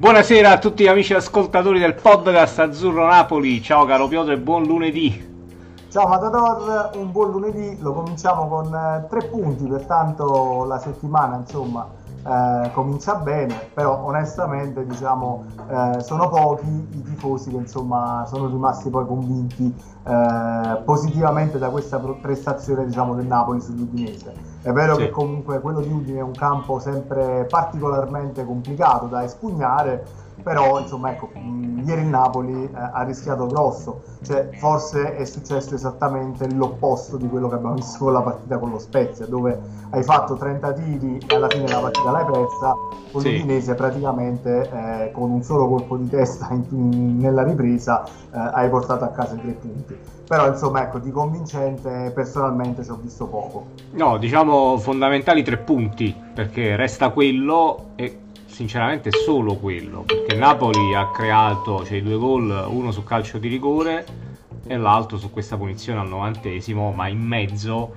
Buonasera a tutti amici ascoltatori del podcast Azzurro Napoli. Ciao caro Piotr e buon lunedì. Ciao Matador, un buon lunedì. Lo cominciamo con eh, tre punti, pertanto la settimana insomma eh, comincia bene, però onestamente diciamo eh, sono pochi i tifosi che insomma sono rimasti poi convinti eh, positivamente da questa prestazione diciamo, del Napoli sull'Udinese. È vero sì. che comunque quello di Udine è un campo sempre particolarmente complicato da espugnare, però insomma ecco, mh, ieri il Napoli eh, ha rischiato grosso, cioè forse è successo esattamente l'opposto di quello che abbiamo visto con la partita con lo Spezia, dove hai fatto 30 tiri e alla fine la partita l'hai persa, con sì. l'Udinese praticamente eh, con un solo colpo di testa in, in, nella ripresa eh, hai portato a casa i tre punti. Però insomma ecco, di convincente personalmente ci ho visto poco. No, diciamo fondamentali tre punti, perché resta quello e sinceramente solo quello, perché Napoli ha creato cioè, due gol, uno su calcio di rigore e l'altro su questa punizione al novantesimo, ma in mezzo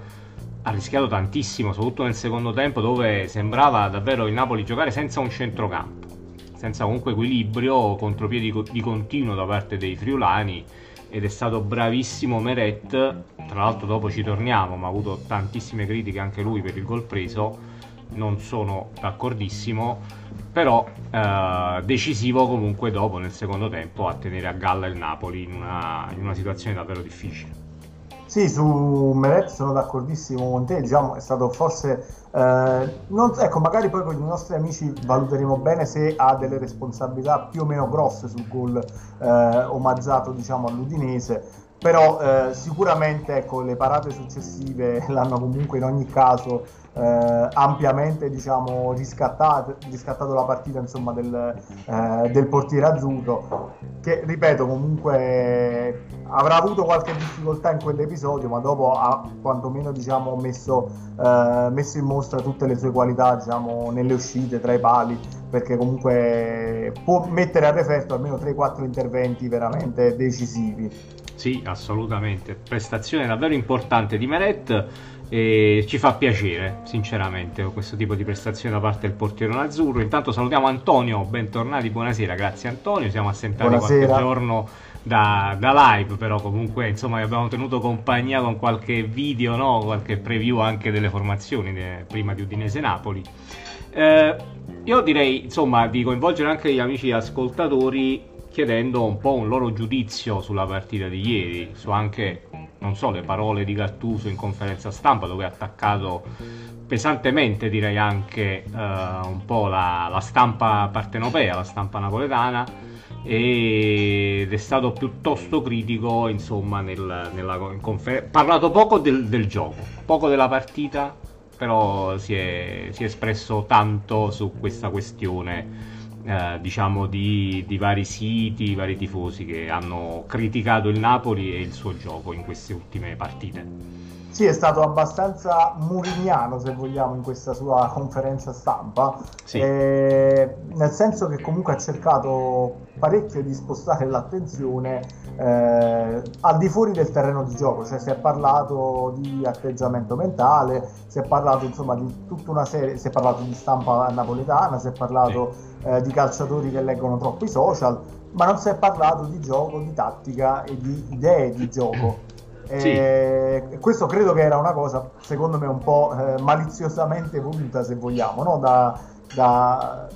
ha rischiato tantissimo, soprattutto nel secondo tempo dove sembrava davvero il Napoli giocare senza un centrocampo, senza comunque equilibrio, contropiedi di continuo da parte dei friulani ed è stato bravissimo Meret, tra l'altro dopo ci torniamo, ma ha avuto tantissime critiche anche lui per il gol preso non sono d'accordissimo, però eh, decisivo comunque dopo nel secondo tempo a tenere a galla il Napoli in una, in una situazione davvero difficile. Sì, su Meret sono d'accordissimo con te, diciamo è stato forse, eh, non, ecco magari poi con i nostri amici valuteremo bene se ha delle responsabilità più o meno grosse sul gol eh, omaggiato diciamo all'Udinese, però eh, sicuramente ecco, le parate successive l'hanno comunque in ogni caso eh, ampiamente diciamo, riscattato, riscattato la partita insomma, del, eh, del, portiere azzurro che ripeto comunque avrà avuto qualche difficoltà in quell'episodio ma dopo ha quantomeno diciamo, messo, eh, messo, in mostra tutte le sue qualità diciamo, nelle uscite tra i pali perché comunque può mettere a referto almeno 3-4 interventi veramente decisivi sì, assolutamente. Prestazione davvero importante di Meret e ci fa piacere, sinceramente, questo tipo di prestazione da parte del portiere azzurro. Intanto salutiamo Antonio, bentornati, buonasera, grazie Antonio. Siamo assentati buonasera. qualche giorno da, da, live, però comunque insomma abbiamo tenuto compagnia con qualche video, no? qualche preview anche delle formazioni de, prima di Udinese Napoli. Eh, io direi insomma di coinvolgere anche gli amici ascoltatori chiedendo un po' un loro giudizio sulla partita di ieri, su anche, non so, le parole di Gattuso in conferenza stampa dove ha attaccato pesantemente direi anche uh, un po' la, la, stampa partenopea, la stampa napoletana ed è stato piuttosto critico insomma nel, nella conferenza, parlato poco del, del, gioco, poco della partita, però si è, si è espresso tanto su questa questione eh, diciamo di, di, vari siti, vari tifosi che hanno criticato il Napoli e il suo gioco in queste ultime partite. Sì, è stato abbastanza murignano, se vogliamo, in questa sua conferenza stampa, sì. eh, nel senso che comunque ha cercato parecchio di spostare l'attenzione eh, al di fuori del terreno di gioco, cioè si è parlato di atteggiamento mentale, si è parlato insomma di tutta una serie, si è parlato di stampa napoletana, si è parlato sì. eh, di calciatori che leggono troppo i social, ma non si è parlato di gioco, di tattica e di idee di gioco. Sì. Eh, questo credo che era una cosa, secondo me, un po' eh, maliziosamente voluta, se vogliamo, no? da, da,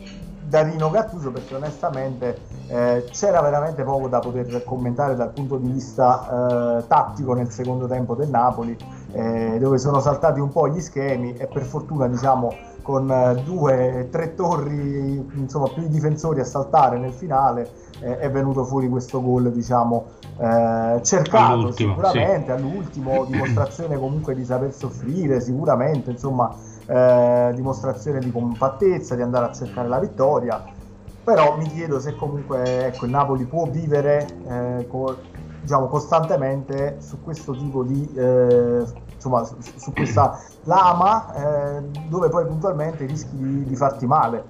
da, Rino Gattuso, perché onestamente eh, c'era veramente poco da poter commentare dal punto di vista eh, tattico nel secondo tempo del Napoli, eh, dove sono saltati un po' gli schemi e per fortuna, diciamo, con eh, due, tre torri, insomma, più i difensori a saltare nel finale, è venuto fuori questo gol, diciamo, eh, cercato all'ultimo, sicuramente sì. all'ultimo, dimostrazione comunque di saper soffrire, sicuramente, insomma, eh, dimostrazione di compattezza, di andare a cercare la vittoria. Però mi chiedo se comunque ecco, il Napoli può vivere eh, co- diciamo, costantemente su questo tipo di eh, insomma, su, su, questa lama eh, dove poi puntualmente rischi di, di farti male.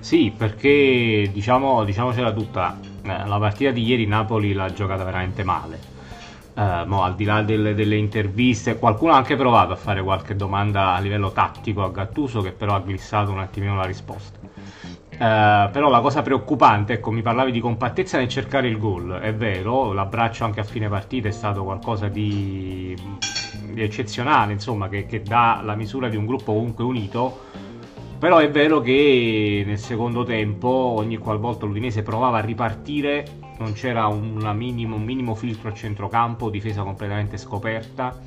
Sì, perché diciamo, diciamocela tutta, eh, la partita di ieri Napoli l'ha giocata veramente male. Eh, mo, al di là delle, delle, interviste, qualcuno ha anche provato a fare qualche domanda a livello tattico a Gattuso, che però ha glissato un attimino la risposta. Uh, però la cosa preoccupante, ecco, mi parlavi di compattezza nel cercare il gol, è vero, l'abbraccio anche a fine partita è stato qualcosa di eccezionale, insomma, che, che, dà la misura di un gruppo comunque unito, però è vero che nel secondo tempo, ogni qualvolta l'Udinese provava a ripartire, non c'era minimo, un minimo filtro a centrocampo, difesa completamente scoperta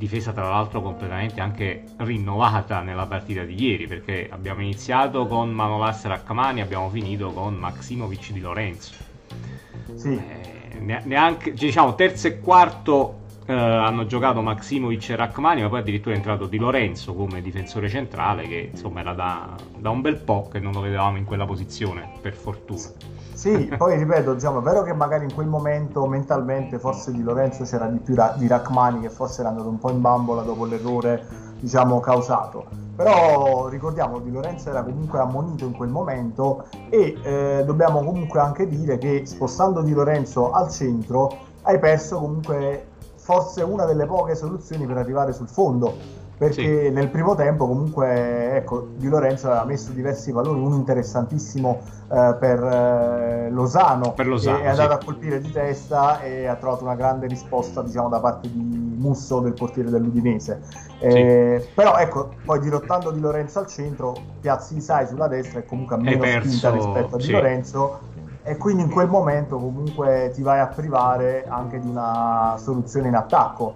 difesa tra l'altro completamente anche rinnovata nella partita di ieri perché abbiamo iniziato con Manolas Rachmani abbiamo finito con Maximovic di Lorenzo sì. eh, neanche diciamo terzo e quarto eh, hanno giocato Maximovic e Rachmani ma poi addirittura è entrato Di Lorenzo come difensore centrale che insomma era da, da un bel po' che non lo vedevamo in quella posizione per fortuna sì, poi ripeto, diciamo, è vero che magari in quel momento mentalmente forse di Lorenzo c'era di più di Rachmani che forse era andato un po' in bambola dopo l'errore diciamo, causato. Però ricordiamo Di Lorenzo era comunque ammonito in quel momento e eh, dobbiamo comunque anche dire che spostando Di Lorenzo al centro hai perso comunque forse una delle poche soluzioni per arrivare sul fondo perché sì. nel primo tempo comunque ecco, Di Lorenzo aveva messo diversi valori, uno interessantissimo eh, per eh, Losano, per Losano è andato sì. a colpire di testa e ha trovato una grande risposta diciamo, da parte di Musso, del portiere dell'Udinese. Eh, sì. Però ecco, poi dirottando Di Lorenzo al centro, piazzi Isai sulla destra e comunque ha meno spinta rispetto a Di Lorenzo e quindi in quel momento comunque ti vai a privare anche di una soluzione in attacco.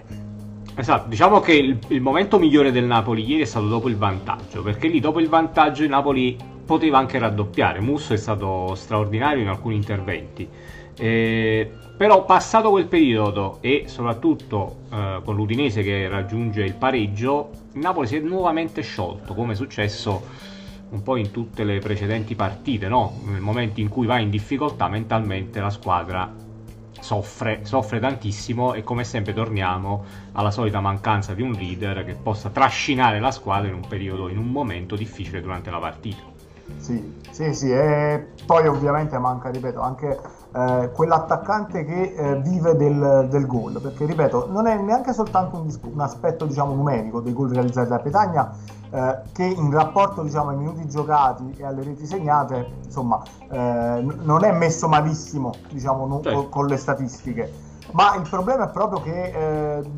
Esatto, diciamo che il, il, momento migliore del Napoli ieri è stato dopo il vantaggio, perché lì dopo il vantaggio il Napoli poteva anche raddoppiare, Musso è stato straordinario in alcuni interventi, eh, però passato quel periodo e soprattutto eh, con l'Udinese che raggiunge il pareggio, il Napoli si è nuovamente sciolto, come è successo un po' in tutte le precedenti partite, no? nel momento in cui va in difficoltà mentalmente la squadra soffre, soffre tantissimo e come sempre torniamo alla solita mancanza di un leader che possa trascinare la squadra in un periodo, in un momento difficile durante la partita. Sì, sì, sì, e poi ovviamente manca, ripeto, anche eh, quell'attaccante che eh, vive del, del gol, perché ripeto, non è neanche soltanto un, un aspetto diciamo, numerico dei gol realizzati da Petagna, eh, che in rapporto diciamo, ai minuti giocati e alle reti segnate, insomma, eh, non è messo malissimo diciamo, sì. con le statistiche. Ma il problema è proprio che, eh,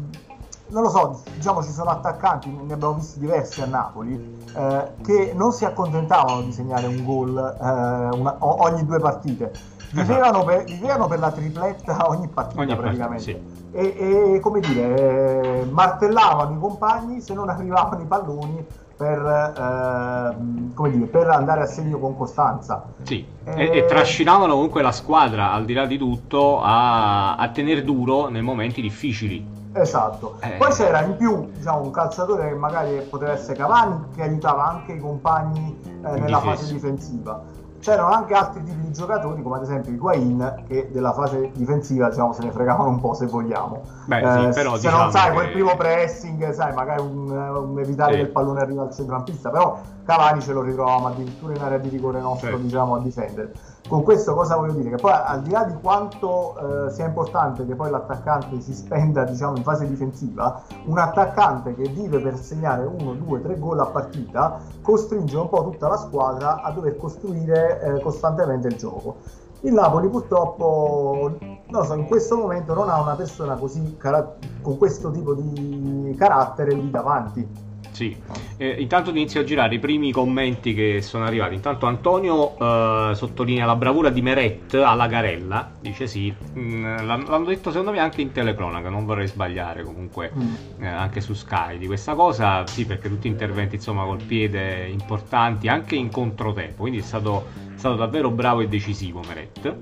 non lo so, diciamo ci sono attaccanti, ne abbiamo visti diversi a Napoli, eh, che non si accontentavano di segnare un gol eh, una, ogni due partite. Vivevano per, vivevano per, la tripletta ogni partita ogni praticamente. Partita, sì. e, e, come dire, martellavano i compagni se non arrivavano i palloni per, eh, dire, per, andare a segno con costanza. Sì, e, e, trascinavano comunque la squadra, al di là di tutto, a, a tenere duro nei momenti difficili. Esatto. Eh. Poi c'era in più diciamo, un calciatore che magari poteva essere Cavani, che aiutava anche i compagni eh, nella fase difensiva c'erano anche altri tipi di giocatori, come ad esempio i Guain, che della fase difensiva diciamo, se ne fregavano un po' se vogliamo. Beh, eh, però, se diciamo non sai, che... quel primo pressing, sai, magari un, un evitare sì. che il pallone arriva al centrocampista, però Cavani ce lo ritrovavamo addirittura in area di rigore nostro, sì. diciamo, a difendere. Con questo cosa voglio dire? Che poi al di là di quanto eh, sia importante che poi l'attaccante si spenda diciamo, in fase difensiva, un attaccante che vive per segnare uno, due, tre gol a partita costringe un po' tutta la squadra a dover costruire eh, costantemente il gioco. Il Napoli purtroppo, so, in questo momento non ha una persona così con questo tipo di carattere lì davanti sì, eh, intanto inizio a girare i primi commenti che sono arrivati. Intanto Antonio eh, sottolinea la bravura di Meret alla Garella, dice sì, mm, l'hanno detto secondo me anche in telecronaca, non vorrei sbagliare comunque, mm. eh, anche su Sky di questa cosa, sì perché tutti interventi insomma col piede importanti, anche in controtempo, quindi è stato, è stato davvero bravo e decisivo Meret.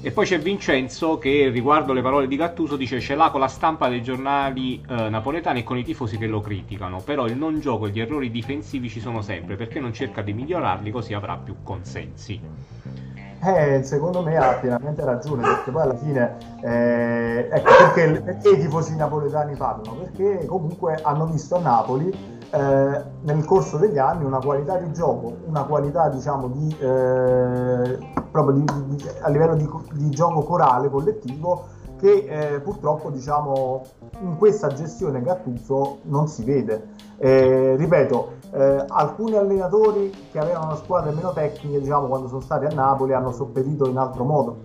E poi c'è Vincenzo che riguardo le parole di Gattuso dice ce l'ha con la stampa dei giornali eh, napoletani e con i tifosi che lo criticano, però il non gioco e gli errori difensivi ci sono sempre perché non cerca di migliorarli così avrà più consensi. Eh, secondo me ha pienamente ragione perché poi alla fine eh, ecco perché, perché i tifosi napoletani parlano perché comunque hanno visto a Napoli eh, nel corso degli anni una qualità di gioco, una qualità diciamo di, eh, proprio di, di, a livello di, gioco corale collettivo che eh, purtroppo diciamo in questa gestione Gattuso non si vede. Eh, ripeto, eh, alcuni allenatori che avevano squadre meno tecniche, diciamo, quando sono stati a Napoli hanno sopperito in altro modo.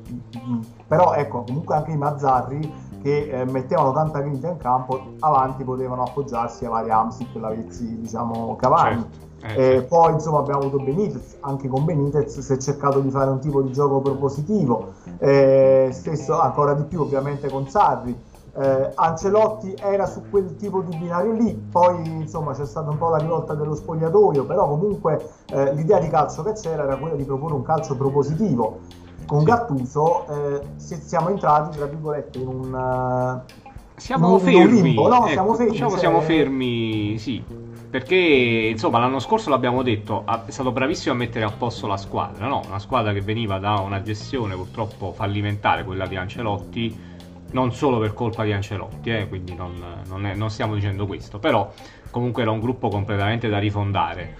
Però ecco, comunque anche i Mazzarri che eh, mettevano tanta grinta in campo, avanti potevano appoggiarsi a vari Amsic, Lavezzi, diciamo, Cavani. Certo. Eh, certo. Poi insomma abbiamo avuto Benitez, anche con Benitez si è cercato di fare un tipo di gioco propositivo, eh, stesso ancora di più ovviamente con Sarri. Eh, Ancelotti era su quel tipo di binario lì, poi insomma c'è stata un po' la rivolta dello spogliatoio, però comunque eh, l'idea di calcio che c'era era quella di proporre un calcio propositivo. Con sì. Gattuso eh, siamo entrati, tra virgolette, in un... Siamo fermi, limbo, no? ecco, siamo fermi, diciamo cioè... siamo fermi, sì, perché insomma l'anno scorso l'abbiamo detto, è stato bravissimo a mettere a posto la squadra, no? Una squadra che veniva da una gestione purtroppo fallimentare, quella di Ancelotti, non solo per colpa di Ancelotti, eh, quindi non, non, è, non, stiamo dicendo questo, però comunque era un gruppo completamente da rifondare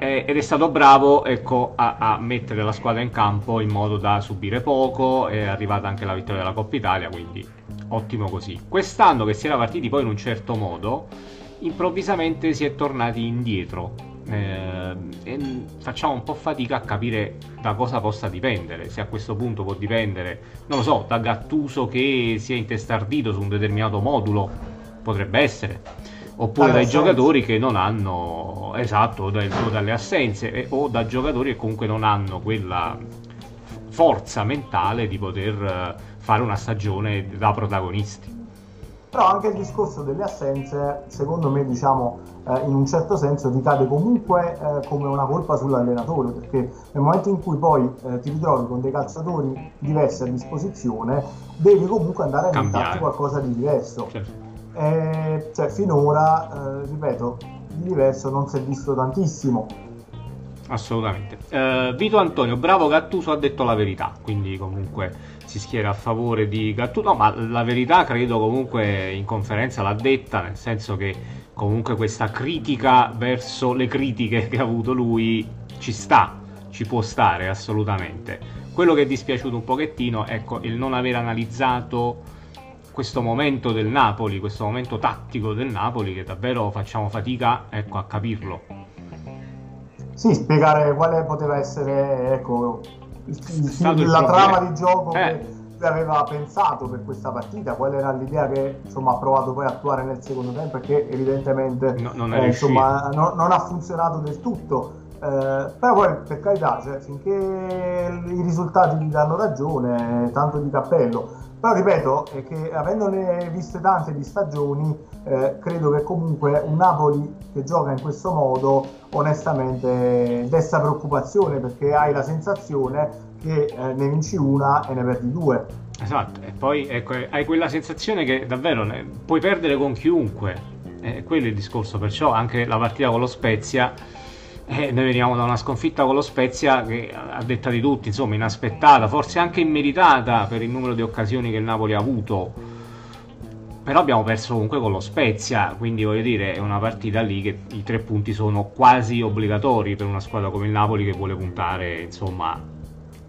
eh, ed è stato bravo ecco, a, a, mettere la squadra in campo in modo da subire poco, è arrivata anche la vittoria della Coppa Italia, quindi ottimo così. Quest'anno che si era partiti poi in un certo modo, improvvisamente si è tornati indietro eh, e facciamo un po' fatica a capire da cosa possa dipendere. Se a questo punto può dipendere, non lo so, da Gattuso che si è intestardito su un determinato modulo, potrebbe essere, oppure dai giocatori che non hanno, esatto, o, dai, o dalle assenze, eh, o da giocatori che comunque non hanno quella forza mentale di poter eh, fare una stagione da protagonisti. Però anche il discorso delle assenze, secondo me, diciamo, eh, in un certo senso ricade comunque eh, come una colpa sull'allenatore, perché nel momento in cui poi eh, ti ritrovi con dei calciatori diversi a disposizione, devi comunque andare a inventarti qualcosa di diverso. Certo. Eh, cioè, finora, eh, ripeto, di diverso non si è visto tantissimo. Assolutamente. Uh, Vito Antonio, bravo Gattuso ha detto la verità, quindi comunque si schiera a favore di Gattuso, no, ma la verità credo comunque in conferenza l'ha detta, nel senso che comunque questa critica verso le critiche che ha avuto lui ci sta, ci può stare assolutamente. Quello che è dispiaciuto un pochettino ecco, il non aver analizzato questo momento del Napoli, questo momento tattico del Napoli che davvero facciamo fatica ecco, a capirlo. Sì, spiegare quale poteva essere ecco, la trama di gioco eh. che aveva pensato per questa partita, qual era l'idea che insomma, ha provato poi a attuare nel secondo tempo perché evidentemente no, non, eh, insomma, no, non, ha funzionato del tutto. Eh, però poi per carità, cioè, finché i risultati gli danno ragione, tanto di cappello. Però ripeto, è che avendone viste tante di stagioni, eh, credo che comunque un Napoli che gioca in questo modo, onestamente, desta preoccupazione perché hai la sensazione che eh, ne vinci una e ne perdi due. Esatto, e poi ecco, hai quella sensazione che davvero ne, puoi perdere con chiunque. Eh, quello è il discorso, perciò anche la partita con lo Spezia eh, noi veniamo da una sconfitta con lo Spezia che a detta di tutti, insomma, inaspettata, forse anche immeritata per il numero di occasioni che il Napoli ha avuto. Però abbiamo perso comunque con lo Spezia, quindi voglio dire, è una partita lì che i tre punti sono quasi obbligatori per una squadra come il Napoli che vuole puntare, insomma,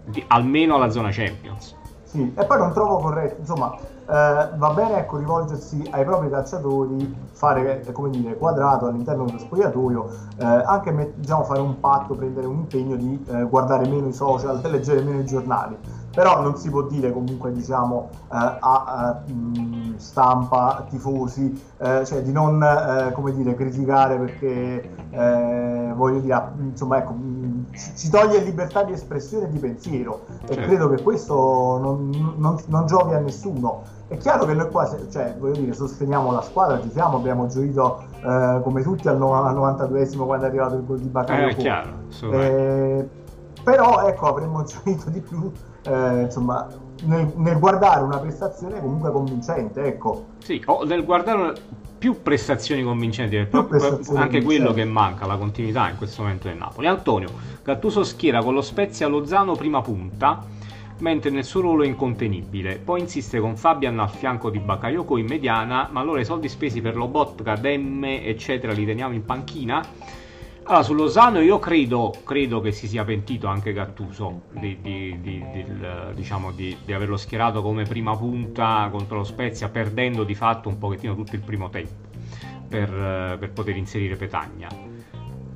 di, almeno alla zona Champions. Sì, e poi non trovo corretto, insomma, eh, va bene ecco, rivolgersi ai propri calciatori, fare come dire, quadrato all'interno dello spogliatoio, eh, anche diciamo, fare un patto, prendere un impegno di eh, guardare meno i social, leggere meno i giornali. Però non si può dire comunque diciamo, a, mh, stampa, tifosi, cioè di non come dire, criticare perché voglio dire, insomma, ecco, ci, toglie libertà di espressione e di pensiero e certo. credo che questo non, non, non giovi a nessuno. È chiaro che noi qua, cioè, voglio dire, sosteniamo la squadra, ci siamo, abbiamo gioito eh, come tutti al, no- al 92esimo quando è arrivato il gol di Bakayoko. Eh, chiaro, eh, però ecco, avremmo gioito di più, eh, insomma, nel, nel, guardare una prestazione comunque convincente, ecco. Sì, o nel guardare più prestazioni convincenti, più proprio prestazioni anche convincenti. quello che manca, la continuità in questo momento del Napoli. Antonio, Gattuso schiera con lo Spezia Lozano prima punta mentre nel suo ruolo è incontenibile. Poi insiste con Fabian al fianco di Bakayoko in mediana, ma allora i soldi spesi per Lobotka, Demme, eccetera, li teniamo in panchina. Allora, su Lozano io credo, credo, che si sia pentito anche Gattuso di, di, di, diciamo di, averlo schierato come prima punta contro lo Spezia, perdendo di fatto un pochettino tutto il primo tempo. per, per poter inserire Petagna.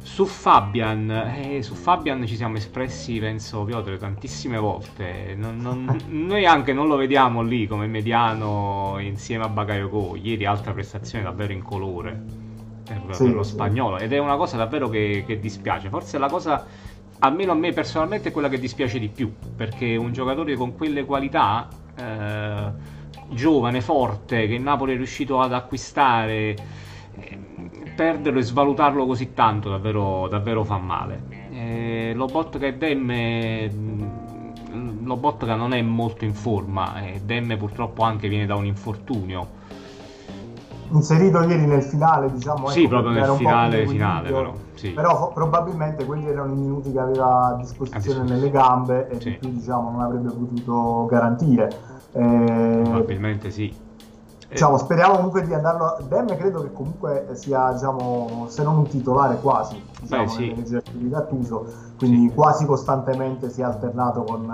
Su Fabian, eh, su Fabian ci siamo espressi, penso, Piotr, tantissime volte. Non, non, noi anche non lo vediamo lì come mediano insieme a Bakayoko. Ieri altra prestazione davvero incolore per, sì, per lo sì. spagnolo. Ed è una cosa davvero che, che dispiace. Forse la cosa almeno a me personalmente è quella che dispiace di più, perché un giocatore con quelle qualità, eh, giovane, forte, che il Napoli è riuscito ad acquistare, eh, perderlo e svalutarlo così tanto davvero, davvero fa male. Eh, Lobotka e Demme mm, Lobotka non è molto in forma e Demme purtroppo anche viene da un infortunio inserito ieri nel finale diciamo sì ecco, proprio nel finale finale però, sì. però probabilmente quelli erano i minuti che aveva a disposizione nelle gambe e sì. che più diciamo non avrebbe potuto garantire eh, probabilmente sì Diciamo, speriamo comunque di andarlo. Dem credo che comunque sia, diciamo, se non un titolare quasi, diciamo, Beh, sì. di Gattuso, quindi sì. quasi costantemente si è alternato con,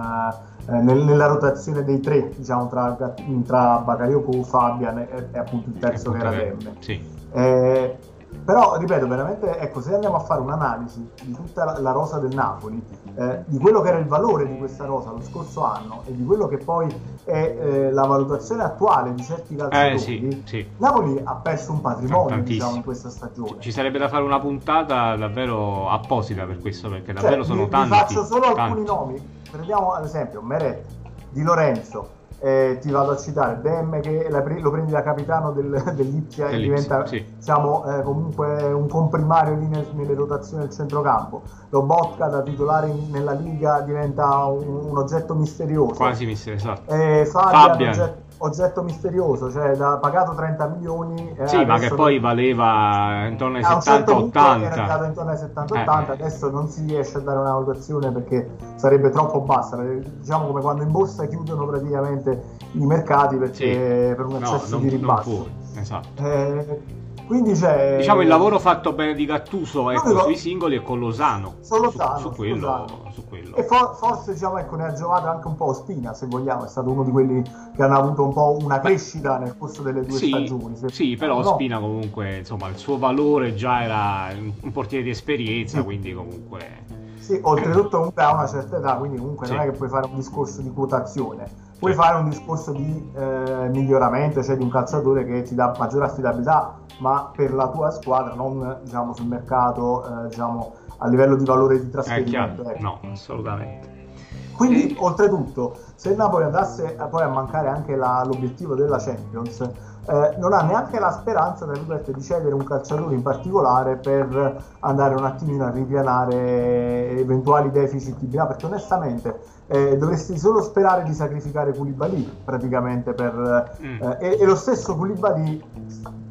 eh, nel, nella rotazione dei tre, diciamo, tra, tra Bakayoko, Fabian e, e, appunto il terzo che era Dem. Sì. Eh, però, ripeto, veramente, ecco, se andiamo a fare un'analisi di tutta la, la rosa del Napoli, eh, di quello che era il valore di questa rosa lo scorso anno e di quello che poi è eh, la valutazione attuale di certi calciatori, eh, sì, sì. Napoli ha perso un patrimonio diciamo, in questa stagione. Ci sarebbe da fare una puntata davvero apposita per questo, perché davvero cioè, sono vi, tanti. Vi faccio solo tanti. alcuni nomi. Prendiamo ad esempio Meret, Di Lorenzo, eh, ti vado a citare Dem che la, lo prendi da capitano del, dell'Ipsia e diventa sì. diciamo, eh, comunque un comprimario lì nel, nelle rotazioni del centrocampo lo Botka da titolare in, nella Liga diventa un, un, oggetto misterioso quasi misterioso esatto. eh, Fabian, Fabian. Oggetto, misterioso, cioè da, pagato 30 milioni. Eh, sì, ma che poi valeva intorno ai 70-80. Era andato intorno ai 70-80, eh, eh. adesso non si riesce a dare una valutazione perché sarebbe troppo bassa. Diciamo come quando in borsa chiudono praticamente i mercati perché sì. per un eccesso no, di ribasso. Esatto. Eh, quindi c'è... Diciamo il lavoro fatto bene di Gattuso ecco, dico... sui singoli e con Losano. Losano, su, su, quello, su, quello, E for- forse diciamo, ecco, ne ha giovato anche un po' Spina, se vogliamo, è stato uno di quelli che hanno avuto un po' una crescita nel corso delle due sì, stagioni. Se... Sì, però no. Spina comunque, insomma, il suo valore già era un portiere di esperienza, sì. quindi comunque... Sì, oltretutto comunque ha una certa età, quindi comunque sì. non è che puoi fare un discorso di quotazione puoi fare un discorso di eh, miglioramento, cioè di un calciatore che ti dà maggiore affidabilità, ma per la tua squadra, non diciamo, sul mercato, eh, diciamo, a livello di valore di trasferimento. Ecco. No, assolutamente. Quindi, e... oltretutto, se il Napoli andasse poi a mancare anche la, l'obiettivo della Champions, eh, non ha neanche la speranza di cedere un calciatore in particolare per andare un attimino a ripianare eventuali deficit di bilancio, perché onestamente eh, dovresti solo sperare di sacrificare Koulibaly praticamente per, mm. eh, e, e, lo stesso Koulibaly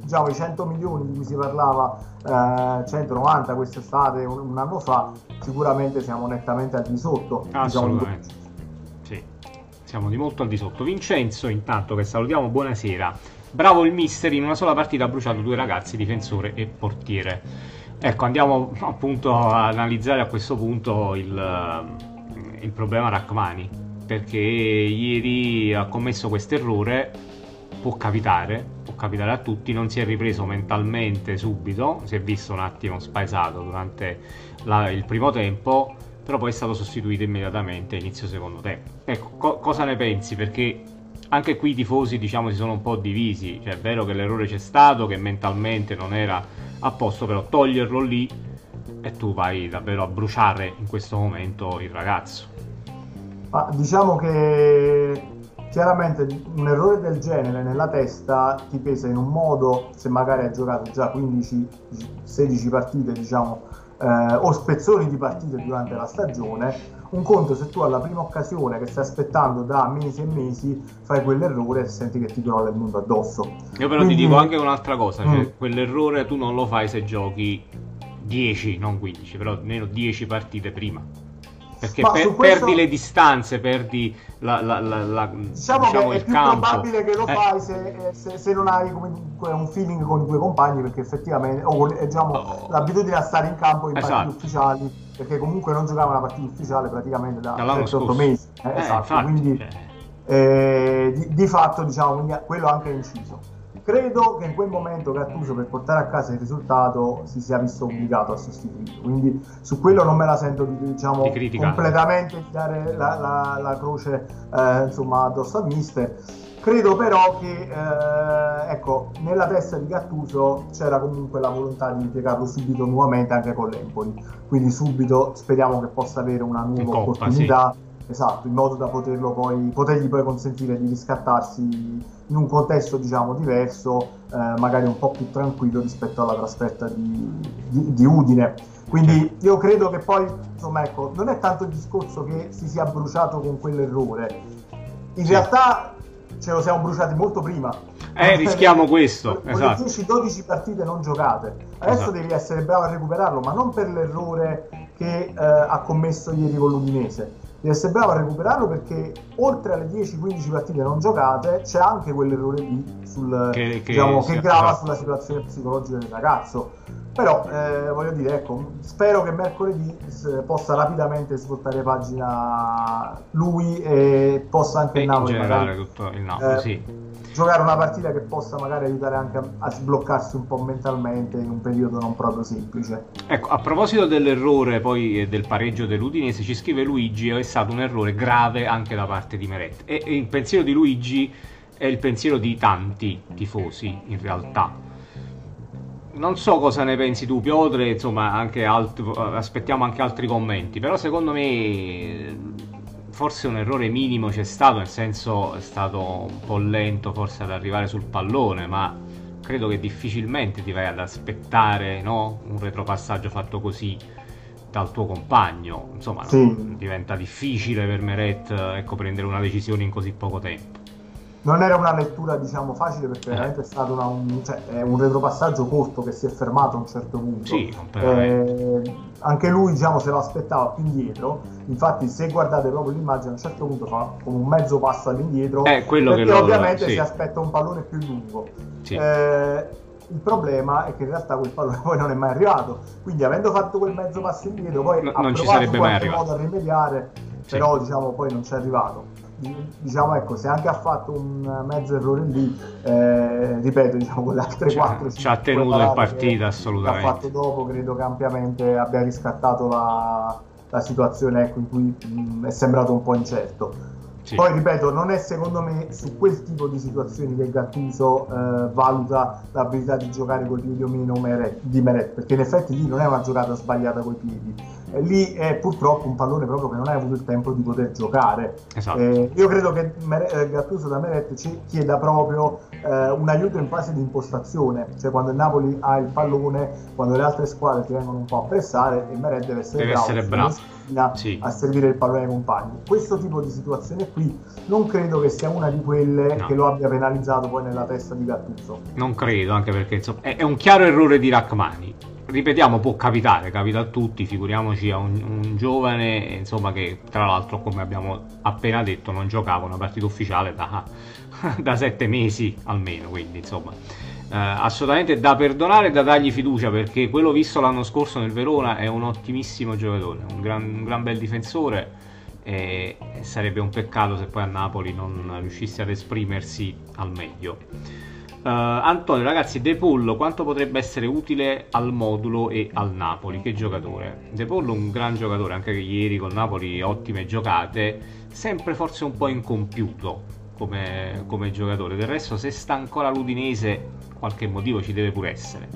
diciamo i 100 milioni di cui si parlava eh, 190 quest'estate un, un, anno fa sicuramente siamo nettamente al di sotto diciamo, assolutamente. diciamo, sì. Siamo di molto al di sotto. Vincenzo intanto che salutiamo buonasera bravo il mister in una sola partita ha bruciato due ragazzi difensore e portiere. Ecco andiamo appunto a analizzare a questo punto il il problema Rachmani perché ieri ha commesso questo errore può capitare può capitare a tutti non si è ripreso mentalmente subito si è visto un attimo spaesato durante la, il primo tempo però poi è stato sostituito immediatamente inizio secondo tempo. Ecco co- cosa ne pensi? Perché anche qui i tifosi diciamo si sono un po' divisi cioè è vero che l'errore c'è stato che mentalmente non era a posto però toglierlo lì e tu vai davvero a bruciare in questo momento il ragazzo ma diciamo che chiaramente un errore del genere nella testa ti pesa in un modo se magari hai giocato già 15-16 partite, diciamo, eh, o spezzoni di partite durante la stagione. Un conto se tu alla prima occasione che stai aspettando da mesi e mesi fai quell'errore e senti che ti crolla il mondo addosso. Io però Quindi... ti dico anche un'altra cosa, cioè, mm. quell'errore tu non lo fai se giochi 10, non 15, però almeno 10 partite prima perché per, questo... perdi le distanze, perdi la, la, la, la diciamo, diciamo che è più campo. probabile che lo eh. fai se, se, se, non hai comunque un feeling con i tuoi compagni, perché effettivamente o diciamo, oh. l'abitudine a stare in campo in esatto. partite ufficiali, perché comunque non giocava una partita ufficiale praticamente da 7-8 mesi. Eh, eh, esatto, infatti, quindi eh. Eh, di, di, fatto diciamo, quello anche è inciso. credo che in quel momento Gattuso per portare a casa il risultato si sia visto obbligato a sostituirlo quindi su quello non me la sento di, diciamo, di completamente di dare la, la, la croce eh, insomma addosso al mister credo però che eh, ecco, nella testa di Gattuso c'era comunque la volontà di impiegarlo subito nuovamente anche con l'Empoli quindi subito speriamo che possa avere una nuova Coppa, opportunità sì Esatto, in modo da poterlo poi, potergli poi consentire di riscattarsi in un contesto diciamo diverso, eh, magari un po' più tranquillo rispetto alla trasferta di, di, di, Udine. Quindi io credo che poi, insomma, ecco, non è tanto il discorso che si sia bruciato con quell'errore. In sì. realtà ce lo siamo bruciati molto prima. Eh, rischiamo questo. Esatto. 10-12 partite non giocate. Adesso esatto. devi essere bravo a recuperarlo, ma non per l'errore che eh, ha commesso ieri con l'Udinese devi essere bravo a recuperarlo perché oltre alle 10-15 partite non giocate c'è anche quell'errore lì sul, che, che, diciamo, che grava esatto. sulla situazione psicologica del ragazzo. Però eh, voglio dire ecco spero che mercoledì possa rapidamente svoltare pagina lui e possa anche e il Napoli in generale tutto il Napoli eh, sì giocare una partita che possa magari aiutare anche a, a, sbloccarsi un po' mentalmente in un periodo non proprio semplice. Ecco, a proposito dell'errore poi del pareggio dell'Udinese, ci scrive Luigi, è stato un errore grave anche da parte di Meret. E, e il pensiero di Luigi è il pensiero di tanti tifosi, in realtà. Non so cosa ne pensi tu, Piotre, insomma, anche alt- aspettiamo anche altri commenti, però secondo me forse un errore minimo c'è stato, nel senso è stato un po' lento forse ad arrivare sul pallone, ma credo che difficilmente ti vai ad aspettare no? un retropassaggio fatto così dal tuo compagno. Insomma, sì. diventa difficile per Meret ecco, prendere una decisione in così poco tempo non era una lettura diciamo facile perché eh. veramente è stato una, un, cioè, un, retropassaggio corto che si è fermato a un certo punto sì, eh, anche lui diciamo se lo aspettava più indietro infatti se guardate proprio l'immagine a un certo punto fa come un mezzo passo all'indietro eh, perché lo, ovviamente sì. si aspetta un pallone più lungo sì. eh, il problema è che in realtà quel pallone poi non è mai arrivato quindi avendo fatto quel mezzo passo indietro poi no, ha non provato ci sarebbe mai arrivato. modo a rimediare però diciamo poi non ci è arrivato diciamo ecco se anche ha fatto un mezzo errore lì eh, ripeto diciamo con le altre cioè, quattro ci ha tenuto in partita assolutamente. ha fatto dopo credo che ampiamente abbia riscattato la, la situazione ecco, in cui mh, è sembrato un po' incerto. Sì. Poi ripeto, non è secondo me su quel tipo di situazioni che Gattuso eh, valuta l'abilità di giocare con i piedi o meno di Meret, perché in effetti lì non è una giocata sbagliata coi piedi, eh, lì è purtroppo un pallone proprio che non hai avuto il tempo di poter giocare. Esatto. Eh, io credo che eh, Gattuso da Meret ci chieda proprio eh, un aiuto in fase di impostazione, cioè quando il Napoli ha il pallone, quando le altre squadre ti vengono un po' a pressare, il Meret deve essere deve bravo. Essere bravo sì. a servire il pallone ai compagni. Questo tipo di situazione qui non credo che sia una di quelle no. che lo abbia penalizzato poi nella testa di Gattuso. Non credo, anche perché insomma, è, è, un chiaro errore di Rachmani. Ripetiamo, può capitare, capita a tutti, figuriamoci a un, un giovane insomma, che tra l'altro, come abbiamo appena detto, non giocava una partita ufficiale da, da sette mesi almeno, quindi insomma eh, assolutamente da perdonare e da dargli fiducia perché quello visto l'anno scorso nel Verona è un ottimissimo giocatore, un gran, un gran bel difensore e sarebbe un peccato se poi a Napoli non riuscisse ad esprimersi al meglio. Uh, Antonio, ragazzi, De Pollo quanto potrebbe essere utile al modulo e al Napoli? Che giocatore? De Pollo un gran giocatore, anche ieri con Napoli ottime giocate, sempre forse un po' incompiuto come, come giocatore. Del resto, se sta ancora l'Udinese, qualche motivo ci deve pure essere.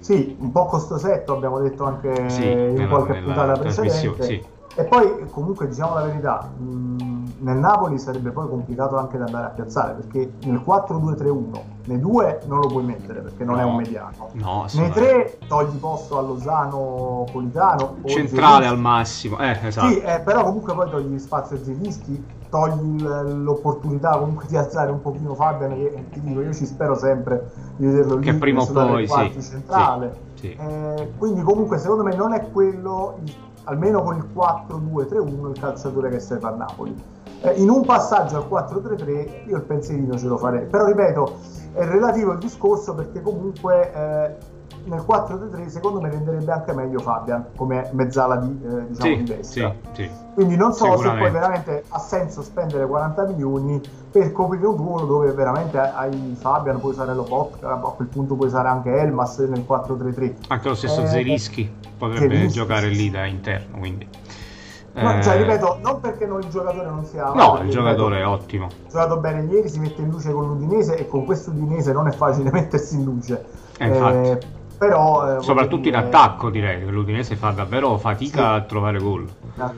Sì, un po' costosetto, abbiamo detto anche sì, in nella, qualche puntata precedente. Sì. E poi, comunque, diciamo la verità, mh, nel Napoli sarebbe poi complicato anche da andare a piazzare, perché nel 4-2-3-1, nei due non lo puoi mettere perché non no, è un mediano. No, nei tre togli posto a Lozano Politano. Centrale al massimo, eh, esatto. Sì, eh, però comunque poi togli spazio a Zelischi, togli l'opportunità comunque di alzare un pochino Fabian, che ti dico, io ci spero sempre di vederlo lì. Che prima o poi, sì. centrale. Sì, sì. Eh, quindi comunque secondo me non è quello almeno con il 4-2-3-1 il calciatore che serve a Napoli. Eh, in un passaggio al 4-3-3 io il pensierino ce lo farei, però ripeto, è relativo il discorso perché comunque eh, nel 4-3 secondo me renderebbe anche meglio Fabian come mezzala di, eh, diciamo sì, di destra. Sì, sì. Quindi non so se poi veramente ha senso spendere 40 milioni per coprire un ruolo dove veramente hai Fabian, puoi usare Lobotka, a quel punto puoi usare anche Elmas nel 4-3-3. Anche lo stesso eh, Zerischi potrebbe Zerischi, giocare lì da interno, quindi... Cioè, eh, ripeto, non perché non, il giocatore non sia... No, il giocatore ripeto, è ottimo. Ha giocato bene ieri, si mette in luce con l'Udinese e con questo Udinese non è facile mettersi in luce. Eh, eh, però, eh, Soprattutto dire... in attacco direi, che l'Udinese fa davvero fatica sì. a trovare gol.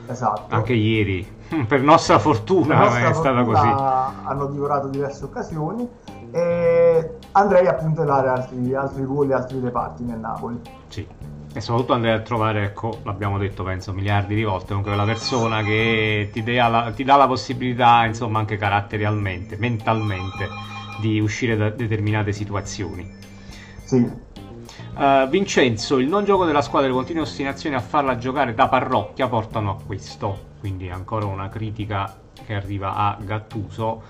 Esatto. Anche ieri, per nostra fortuna, per nostra è stata così. Hanno divorato diverse occasioni e andrei a puntellare altri, altri ruoli, altri reparti nel Napoli. Sì e soprattutto andare a trovare, ecco, l'abbiamo detto penso miliardi di volte, comunque quella persona che ti, la, ti dà la possibilità, insomma, anche caratterialmente, mentalmente, di uscire da determinate situazioni. Sì. Uh, Vincenzo, il non gioco della squadra e le continue ostinazioni a farla giocare da parrocchia portano a questo. Quindi ancora una critica che arriva a Gattuso.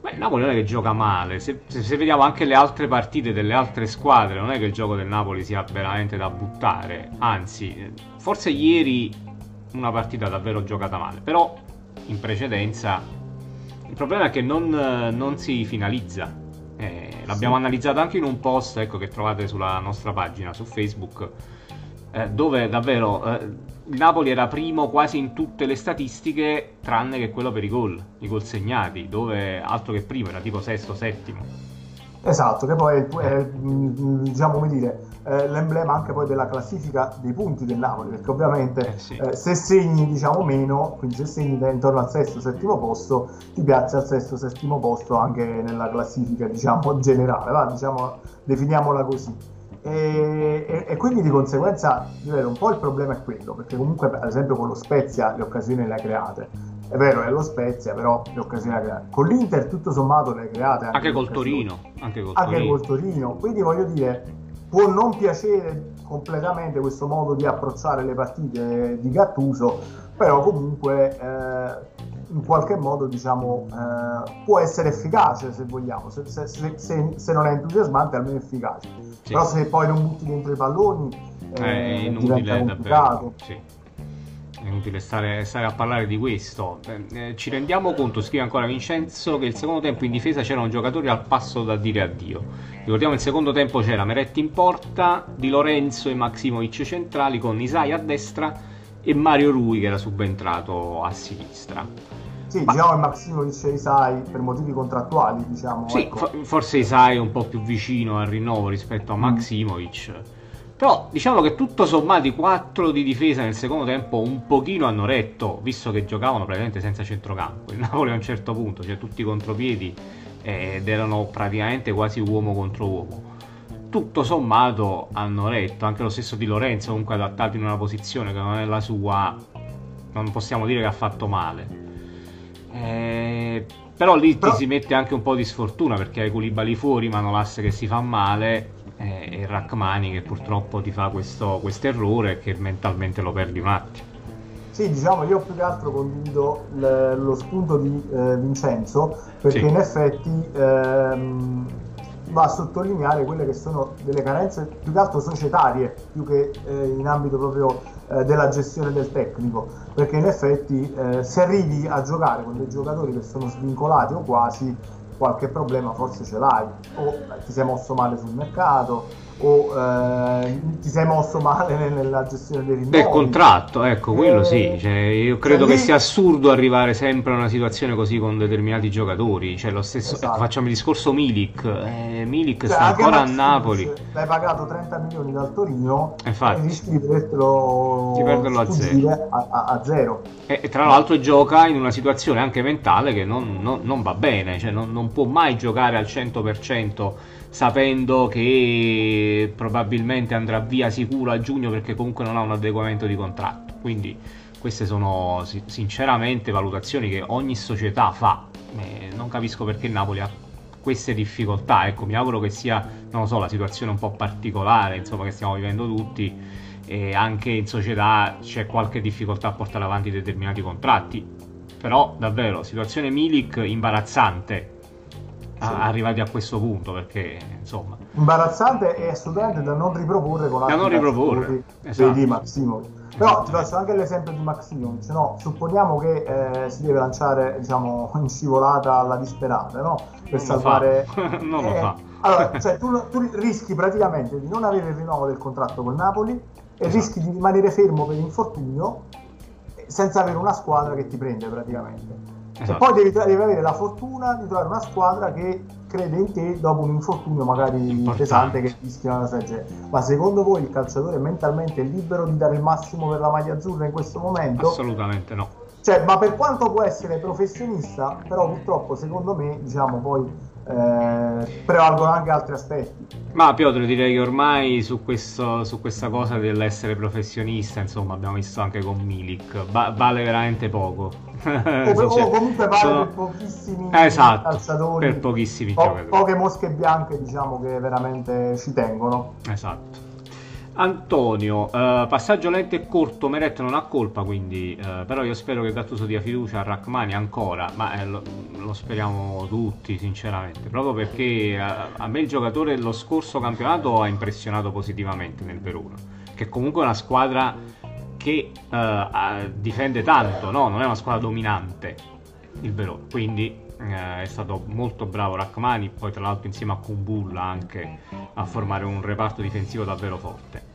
Beh, il Napoli non è che gioca male, se, se, se, vediamo anche le altre partite delle altre squadre, non è che il gioco del Napoli sia veramente da buttare, anzi, forse ieri una partita davvero giocata male, però in precedenza il problema è che non, non si finalizza. Eh, l'abbiamo sì. analizzato anche in un post ecco, che trovate sulla nostra pagina su Facebook, eh, dove davvero eh, il Napoli era primo quasi in tutte le statistiche, tranne che quello per i gol, i gol segnati, dove altro che primo, era tipo sesto, settimo. Esatto, che poi è, diciamo come dire, l'emblema anche poi della classifica dei punti del Napoli, perché ovviamente eh sì. eh, se segni diciamo meno, quindi se segni intorno al sesto, settimo posto, ti piazzi al sesto, settimo posto anche nella classifica diciamo generale, va, diciamo, definiamola così. E, e, e, quindi di conseguenza ripeto, un po' il problema è quello perché comunque ad esempio con lo Spezia le occasioni le ha create. È vero è lo Spezia però le occasioni le ha create. Con l'Inter tutto sommato le ha create anche, anche col Torino anche col, anche col Torino. Quindi voglio dire può non piacere completamente questo modo di approcciare le partite di Gattuso però comunque eh, in qualche modo diciamo, eh, può essere efficace se vogliamo, se, se, se, se, non è entusiasmante almeno efficace. Sì. Però se poi non butti dentro i palloni eh, è inutile davvero. Sì. È inutile stare, stare, a parlare di questo. Eh, ci rendiamo conto, scrive ancora Vincenzo, che il secondo tempo in difesa c'erano giocatori al passo da dire addio. Ricordiamo il secondo tempo c'era Meretti in porta, Di Lorenzo e Maximovic centrali con Isai a destra e Mario Rui che era subentrato a sinistra. Sì, Ma... diciamo che Maximovic e Isai per motivi contrattuali, diciamo. Sì, ecco. forse Isai è un po' più vicino al rinnovo rispetto a mm. Maximovic. Mm. Però diciamo che tutto sommato i quattro di difesa nel secondo tempo un pochino hanno retto, visto che giocavano praticamente senza centrocampo. Il Napoli a un certo punto, cioè tutti i contropiedi eh, ed erano praticamente quasi uomo contro uomo tutto sommato hanno retto, anche lo stesso di Lorenzo comunque adattato in una posizione che non è la sua, non possiamo dire che ha fatto male. Eh, però lì però... ti si mette anche un po' di sfortuna perché hai Koulibaly fuori, Manolas che si fa male eh, e Rachmani che purtroppo ti fa questo errore che mentalmente lo perdi un attimo. Sì, diciamo, io più che altro condivido l- lo spunto di eh, Vincenzo perché sì. in effetti ehm, va a sottolineare quelle che sono delle carenze più che altro societarie, più che eh, in ambito proprio eh, della gestione del tecnico, perché in effetti eh, se arrivi a giocare con dei giocatori che sono svincolati o quasi, qualche problema forse ce l'hai, o ti sei mosso male sul mercato, o eh, ti sei mosso male nella gestione dei rinnovi. Del contratto, ecco, quello eh, sì. Cioè, io credo cioè, che sia assurdo arrivare sempre a una situazione così con determinati giocatori. Cioè, lo stesso, esatto. ecco, facciamo il discorso Milik. Eh, Milik cioè, sta ancora a Napoli. L'hai pagato 30 milioni dal Torino Infatti. e rischi di perderlo, di perderlo a, zero. A, a, a zero. E, e, tra l'altro gioca in una situazione anche mentale che non, non, non va bene, cioè non, non può mai giocare al 100% sapendo che probabilmente andrà via sicuro a giugno perché comunque non ha un adeguamento di contratto. Quindi queste sono sinceramente valutazioni che ogni società fa. Eh, non capisco perché Napoli ha queste difficoltà. Ecco, mi auguro che sia, non so, la situazione un po' particolare, insomma, che stiamo vivendo tutti. E anche in società c'è qualche difficoltà a portare avanti determinati contratti. Però davvero, situazione Milik imbarazzante arrivati a questo punto perché insomma imbarazzante e assolutamente da non riproporre con altri da non riproporre esatto. vedi Maximo però ti faccio anche l'esempio di Maximovic no? supponiamo che eh, si deve lanciare diciamo in scivolata alla disperata no? per non salvare lo non eh, lo fa allora cioè, tu, tu, rischi praticamente di non avere il rinnovo del contratto con Napoli e esatto. rischi di rimanere fermo per infortunio senza avere una squadra che ti prende praticamente Esatto. Poi devi, devi, avere la fortuna di trovare una squadra che crede in te dopo un infortunio magari Importante. pesante che rischia una stagione. Ma secondo voi il calciatore è mentalmente libero di dare il massimo per la maglia azzurra in questo momento? Assolutamente no. Cioè, ma per quanto può essere professionista, però purtroppo secondo me, diciamo, poi eh, prevalgono anche altri aspetti. Ma Piotr, direi che ormai su, questo, su, questa cosa dell'essere professionista, insomma, abbiamo visto anche con Milik, va, vale veramente poco. O, o comunque vale sono... per pochissimi esatto, calciatori, per pochissimi po- Poche mosche bianche, diciamo, che veramente ci tengono. Esatto. Antonio, uh, passaggio lento e corto, Meret non ha colpa, quindi, uh, però io spero che Gattuso dia fiducia a Rachmani ancora, ma eh, lo, lo, speriamo tutti sinceramente, proprio perché uh, a me il giocatore lo scorso campionato ha impressionato positivamente nel Verona, che comunque è una squadra che difende tanto, no? non è una squadra dominante il Verona, quindi è stato molto bravo Rachmani, poi tra l'altro insieme a Kumbulla anche a formare un reparto difensivo davvero forte.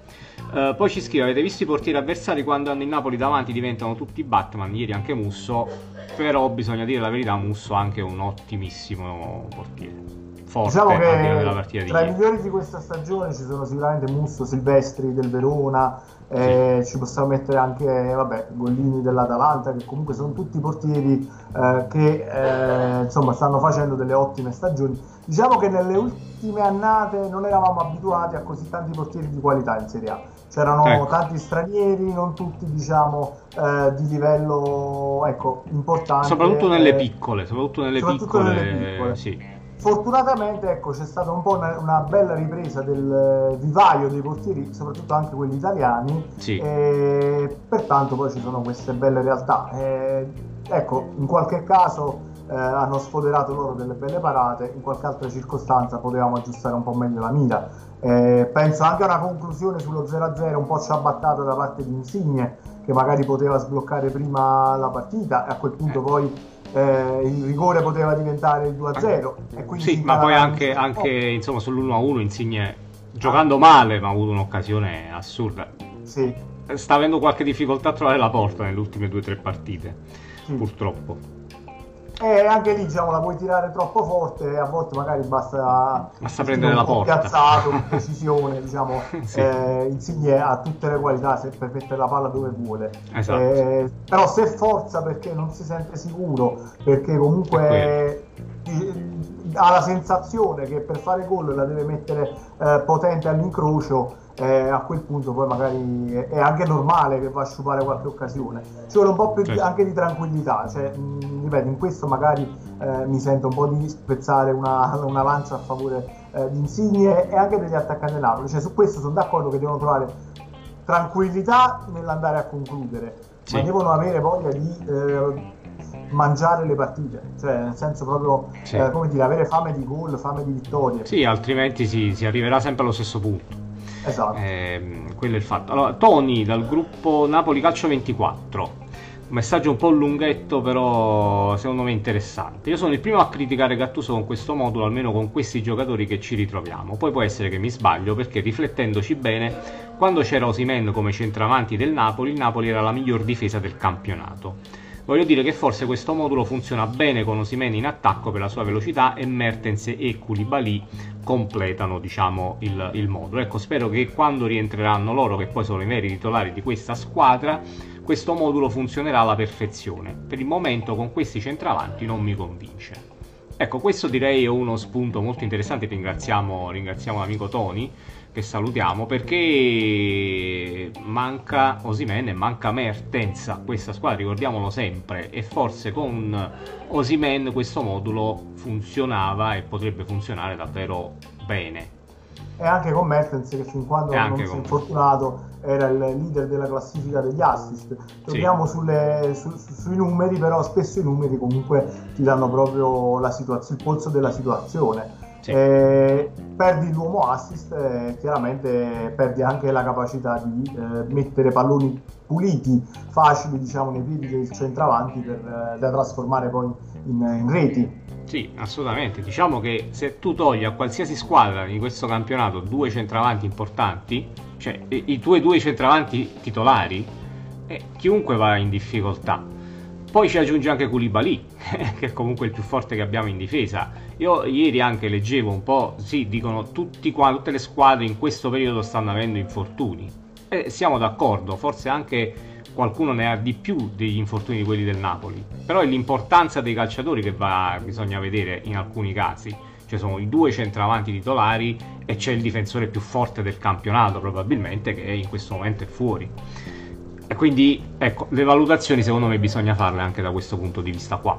Uh, poi ci scrive: Avete visto i portieri avversari quando hanno il Napoli davanti diventano tutti Batman? Ieri anche Musso. Però bisogna dire la verità: Musso è anche un ottimissimo portiere. Forte diciamo che tra i migliori di questa stagione ci sono sicuramente Musso, Silvestri del Verona, eh, sì. ci possiamo mettere anche vabbè, Gollini dell'Atalanta, che comunque sono tutti portieri eh, che eh, insomma stanno facendo delle ottime stagioni. Diciamo che nelle ultime annate non eravamo abituati a così tanti portieri di qualità in Serie A. C'erano ecco. tanti stranieri, non tutti diciamo eh, di livello ecco, importante. Soprattutto nelle piccole, soprattutto nelle soprattutto piccole, nelle piccole. Sì. Fortunatamente ecco, c'è stata un po' una, una, bella ripresa del vivaio dei portieri, soprattutto anche quelli italiani, sì. e pertanto poi ci sono queste belle realtà. E, ecco, in qualche caso eh, hanno sfoderato loro delle belle parate, in qualche altra circostanza potevamo aggiustare un po' meglio la mira. Eh, penso anche a una conclusione sullo 0-0 un po' ciabattata da parte di Insigne, che magari poteva sbloccare prima la partita e a quel punto poi eh, il rigore poteva diventare il 2-0. sì, ma poi anche, anche insomma, sull'1-1 Insigne giocando male, ma ha avuto un'occasione assurda. Sì. Sta avendo qualche difficoltà a trovare la porta nelle ultime due o tre partite, sì. purtroppo. E anche lì diciamo la puoi tirare troppo forte a volte magari basta, basta prendere la porta piazzato con precisione diciamo sì. eh, Insigne ha tutte le qualità per mettere la palla dove vuole esatto. eh, però se forza perché non si sente sicuro perché comunque ha la sensazione che per fare gol la deve mettere eh, potente all'incrocio eh, a quel punto poi magari è, anche normale che va a sciupare qualche occasione. Ci vuole un po' più certo. anche di tranquillità, cioè, mh, ripeto, in questo magari eh, mi sento un po' di spezzare una, una lancia a favore eh, di Insigne e anche degli attaccanti del Napoli, cioè, su questo sono d'accordo che devono trovare tranquillità nell'andare a concludere, sì. ma devono avere voglia di eh, mangiare le partite, cioè nel senso proprio sì. eh, come dire, avere fame di gol, fame di vittorie. Sì, altrimenti si, si arriverà sempre allo stesso punto. Esatto. Eh, quello è il fatto. Allora, Tony dal gruppo Napoli Calcio 24. Un messaggio un po' lunghetto, però secondo me interessante. Io sono il primo a criticare Gattuso con questo modulo, almeno con questi giocatori che ci ritroviamo. Poi può essere che mi sbaglio, perché riflettendoci bene, quando c'era Osimen come centravanti del Napoli, il Napoli era la miglior difesa del campionato. Voglio dire che forse questo modulo funziona bene con Osimene in attacco per la sua velocità e Mertens e Koulibaly completano diciamo, il, il modulo. Ecco, spero che quando rientreranno loro, che poi sono i veri titolari di questa squadra, questo modulo funzionerà alla perfezione. Per il momento con questi centravanti non mi convince. Ecco, questo direi è uno spunto molto interessante, ringraziamo, ringraziamo l'amico Tony che salutiamo perché manca Osimen e manca Mertens a questa squadra, ricordiamolo sempre, e forse con Osimen questo modulo funzionava e potrebbe funzionare davvero bene. e anche con Mertens che fin quando non si è infortunato era il leader della classifica degli assist. Torniamo sì. sulle, su, sui numeri, però spesso i numeri comunque ti danno proprio il polso della situazione. Sì. Eh, perdi l'uomo assist e chiaramente perdi anche la capacità di eh, mettere palloni puliti, facili diciamo nei piedi del centravanti per, eh, da trasformare poi in, in reti. Sì, assolutamente. Diciamo che se tu togli a qualsiasi squadra di questo campionato due centravanti importanti, cioè i, i tuoi due centravanti titolari, eh, chiunque va in difficoltà. Poi ci aggiunge anche Koulibaly, che è comunque il più forte che abbiamo in difesa. Io ieri anche leggevo un po', sì, dicono tutti qua, tutte le squadre in questo periodo stanno avendo infortuni. E siamo d'accordo, forse anche qualcuno ne ha di più degli infortuni di quelli del Napoli. Però è l'importanza dei calciatori che va, bisogna vedere in alcuni casi. Ci sono i due centravanti titolari e c'è il difensore più forte del campionato probabilmente che in questo momento è fuori. E quindi ecco, le valutazioni secondo me bisogna farle anche da questo punto di vista qua.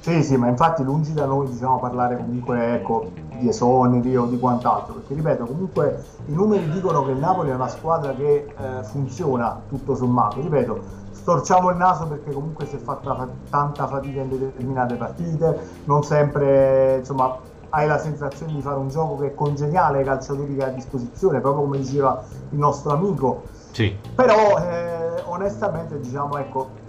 Sì, sì, ma infatti lungi da noi diciamo parlare comunque ecco, di esoneri o di quant'altro, perché ripeto, comunque i numeri dicono che il Napoli è una squadra che eh, funziona tutto sommato, ripeto, storciamo il naso perché comunque si è fatta fa- tanta fatica in determinate partite, non sempre insomma hai la sensazione di fare un gioco che è congeniale ai calciatori che hai a disposizione, proprio come diceva il nostro amico. Sì. Però eh, onestamente diciamo ecco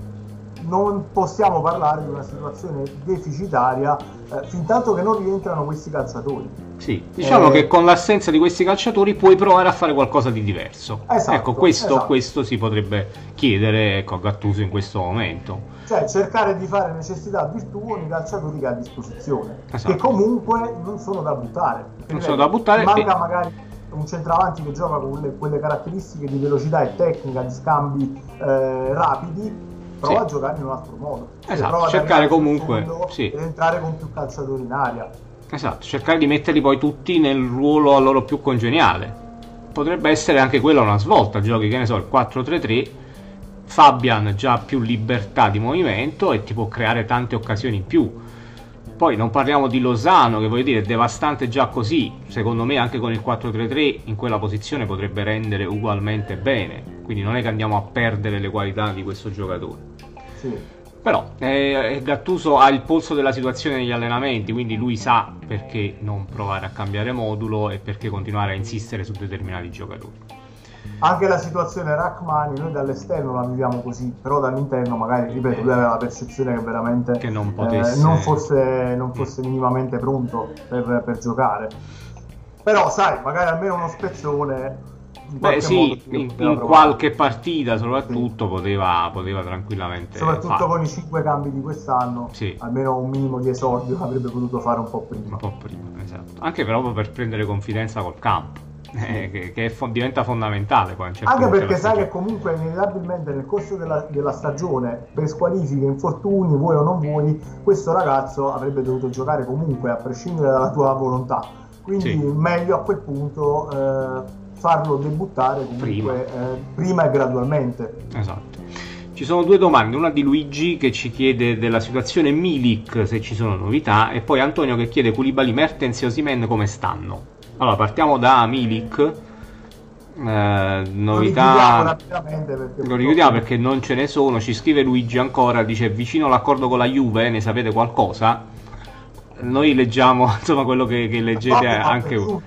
non possiamo parlare di una situazione deficitaria eh, fin tanto che non rientrano questi calciatori. Sì, diciamo eh, che con l'assenza di questi calciatori puoi provare a fare qualcosa di diverso. Esatto, ecco, questo, esatto. questo, si potrebbe chiedere ecco, a Gattuso in questo momento. Cioè cercare di fare necessità virtù con i calciatori che ha a disposizione, esatto. che comunque non sono da buttare. Non sono da buttare. Manca e... magari un centravanti che gioca con le, quelle caratteristiche di velocità e tecnica, di scambi eh, rapidi, prova sì. a giocare in un altro modo. Esatto, cercare comunque sì. ed entrare con più calciatori in aria. Esatto, cercare di metterli poi tutti nel ruolo a loro più congeniale. Potrebbe essere anche quella una svolta, giochi che ne so, il 4-3-3, Fabian già più libertà di movimento e ti può creare tante occasioni in più. Poi non parliamo di Lozano, che voglio dire è devastante già così. Secondo me anche con il 4-3-3 in quella posizione potrebbe rendere ugualmente bene. Quindi non è che andiamo a perdere le qualità di questo giocatore. Sì. Però eh, Gattuso ha il polso della situazione negli allenamenti, quindi lui sa perché non provare a cambiare modulo e perché continuare a insistere su determinati giocatori. Anche la situazione Rachmani, noi dall'esterno la viviamo così, però dall'interno magari, ripeto, lui aveva la percezione che veramente che non, potesse... eh, non, fosse, non fosse minimamente pronto per, per giocare. Però sai, magari almeno uno spezzone Beh sì, in, in qualche partita soprattutto sì. poteva, poteva, tranquillamente Soprattutto fare. con i cinque cambi di quest'anno, sì. almeno un minimo di esordio avrebbe potuto fare un po' prima. Un po' prima, esatto. Anche proprio per prendere confidenza col campo. Eh, che, che fo- diventa fondamentale poi certo anche perché sai che comunque inevitabilmente nel corso della, della, stagione per squalifiche, infortuni, vuoi o non vuoi questo ragazzo avrebbe dovuto giocare comunque a prescindere dalla tua volontà quindi sì. meglio a quel punto eh, farlo debuttare comunque prima. Eh, prima e gradualmente. Esatto. Ci sono due domande, una di Luigi che ci chiede della situazione Milik se ci sono novità e poi Antonio che chiede Koulibaly, Mertens e Osimen come stanno. Allora partiamo da Milik. Eh, novità lo richiudiamo perché non ce ne sono. Ci scrive Luigi ancora dice vicino all'accordo con la Juve ne sapete qualcosa? Noi leggiamo insomma quello che, che leggete anche voi